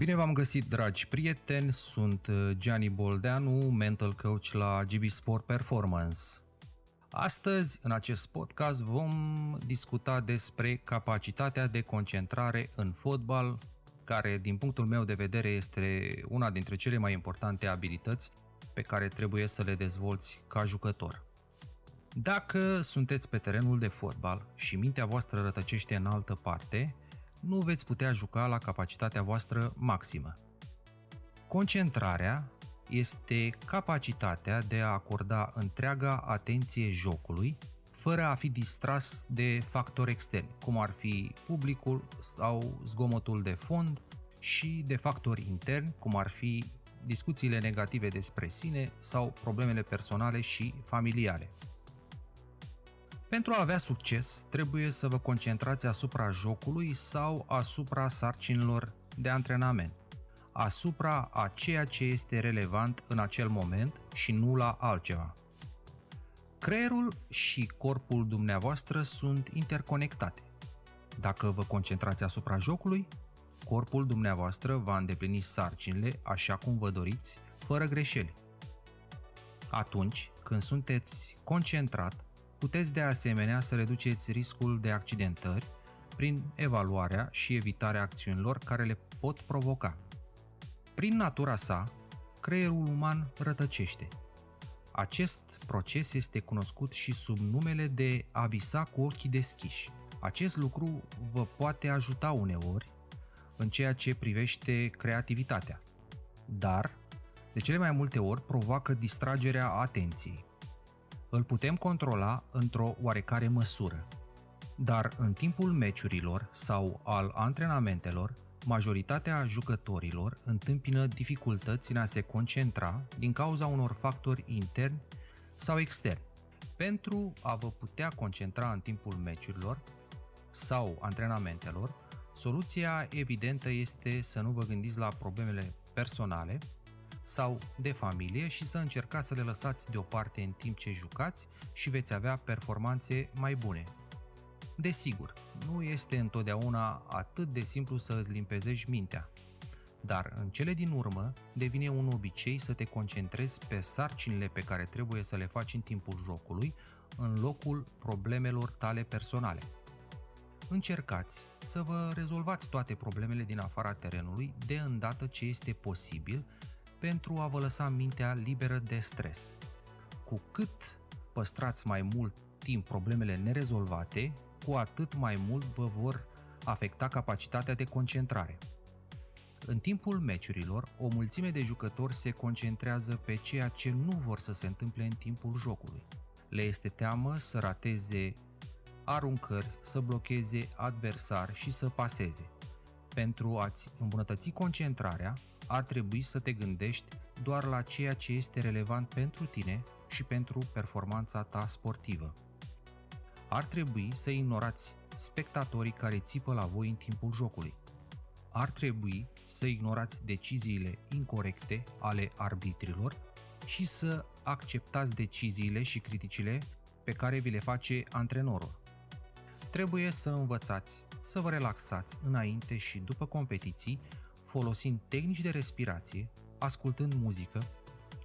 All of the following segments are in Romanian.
Bine v-am găsit, dragi prieteni, sunt uh, Gianni Boldeanu, mental coach la GB Sport Performance. Astăzi, în acest podcast, vom discuta despre capacitatea de concentrare în fotbal, care, din punctul meu de vedere, este una dintre cele mai importante abilități pe care trebuie să le dezvolți ca jucător. Dacă sunteți pe terenul de fotbal și mintea voastră rătăcește în altă parte, nu veți putea juca la capacitatea voastră maximă. Concentrarea este capacitatea de a acorda întreaga atenție jocului, fără a fi distras de factori externi, cum ar fi publicul sau zgomotul de fond și de factori interni, cum ar fi discuțiile negative despre sine sau problemele personale și familiale. Pentru a avea succes, trebuie să vă concentrați asupra jocului sau asupra sarcinilor de antrenament, asupra a ceea ce este relevant în acel moment și nu la altceva. Creierul și corpul dumneavoastră sunt interconectate. Dacă vă concentrați asupra jocului, corpul dumneavoastră va îndeplini sarcinile așa cum vă doriți, fără greșeli. Atunci când sunteți concentrat, Puteți de asemenea să reduceți riscul de accidentări prin evaluarea și evitarea acțiunilor care le pot provoca. Prin natura sa, creierul uman rătăcește. Acest proces este cunoscut și sub numele de a visa cu ochii deschiși. Acest lucru vă poate ajuta uneori în ceea ce privește creativitatea, dar de cele mai multe ori provoacă distragerea atenției îl putem controla într-o oarecare măsură. Dar în timpul meciurilor sau al antrenamentelor, majoritatea jucătorilor întâmpină dificultăți în a se concentra din cauza unor factori interni sau externi. Pentru a vă putea concentra în timpul meciurilor sau antrenamentelor, soluția evidentă este să nu vă gândiți la problemele personale, sau de familie și să încercați să le lăsați deoparte în timp ce jucați și veți avea performanțe mai bune. Desigur, nu este întotdeauna atât de simplu să îți limpezești mintea, dar în cele din urmă devine un obicei să te concentrezi pe sarcinile pe care trebuie să le faci în timpul jocului, în locul problemelor tale personale. Încercați să vă rezolvați toate problemele din afara terenului de îndată ce este posibil pentru a vă lăsa mintea liberă de stres. Cu cât păstrați mai mult timp problemele nerezolvate, cu atât mai mult vă vor afecta capacitatea de concentrare. În timpul meciurilor, o mulțime de jucători se concentrează pe ceea ce nu vor să se întâmple în timpul jocului. Le este teamă să rateze aruncări, să blocheze adversari și să paseze. Pentru a-ți îmbunătăți concentrarea, ar trebui să te gândești doar la ceea ce este relevant pentru tine și pentru performanța ta sportivă. Ar trebui să ignorați spectatorii care țipă la voi în timpul jocului. Ar trebui să ignorați deciziile incorrecte ale arbitrilor și să acceptați deciziile și criticile pe care vi le face antrenorul. Trebuie să învățați să vă relaxați înainte și după competiții folosind tehnici de respirație, ascultând muzică,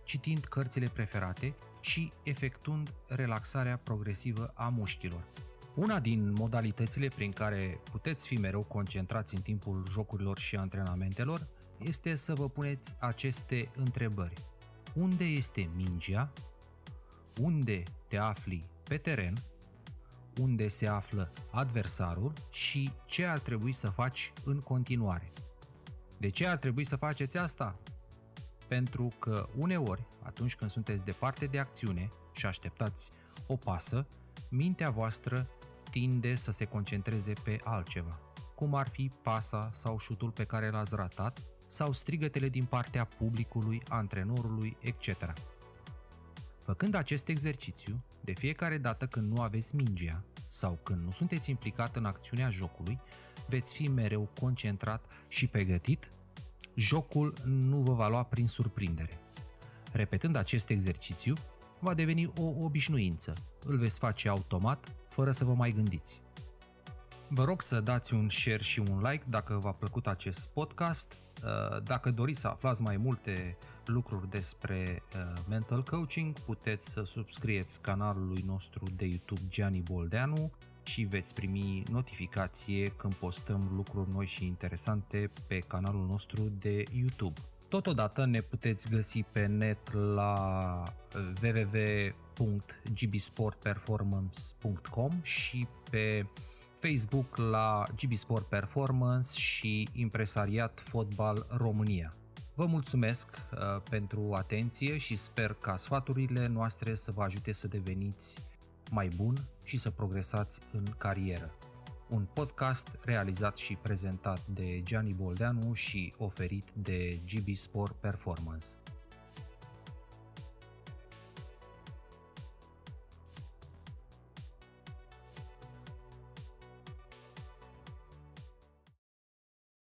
citind cărțile preferate și efectuând relaxarea progresivă a mușchilor. Una din modalitățile prin care puteți fi mereu concentrați în timpul jocurilor și antrenamentelor este să vă puneți aceste întrebări. Unde este mingea? Unde te afli pe teren? Unde se află adversarul și ce ar trebui să faci în continuare? De ce ar trebui să faceți asta? Pentru că uneori, atunci când sunteți departe de acțiune și așteptați o pasă, mintea voastră tinde să se concentreze pe altceva, cum ar fi pasa sau șutul pe care l-ați ratat sau strigătele din partea publicului, antrenorului, etc. Făcând acest exercițiu, de fiecare dată când nu aveți mingea sau când nu sunteți implicat în acțiunea jocului, veți fi mereu concentrat și pregătit, jocul nu vă va lua prin surprindere. Repetând acest exercițiu, va deveni o obișnuință. Îl veți face automat, fără să vă mai gândiți. Vă rog să dați un share și un like dacă v-a plăcut acest podcast. Uh, dacă doriți să aflați mai multe lucruri despre uh, mental coaching, puteți să subscrieți canalului nostru de YouTube Gianni Boldeanu și veți primi notificație când postăm lucruri noi și interesante pe canalul nostru de YouTube. Totodată ne puteți găsi pe net la www.gbsportperformance.com și pe Facebook la GB Sport Performance și Impresariat Fotbal România. Vă mulțumesc uh, pentru atenție și sper ca sfaturile noastre să vă ajute să deveniți mai bun și să progresați în carieră. Un podcast realizat și prezentat de Gianni Boldeanu și oferit de GB Sport Performance.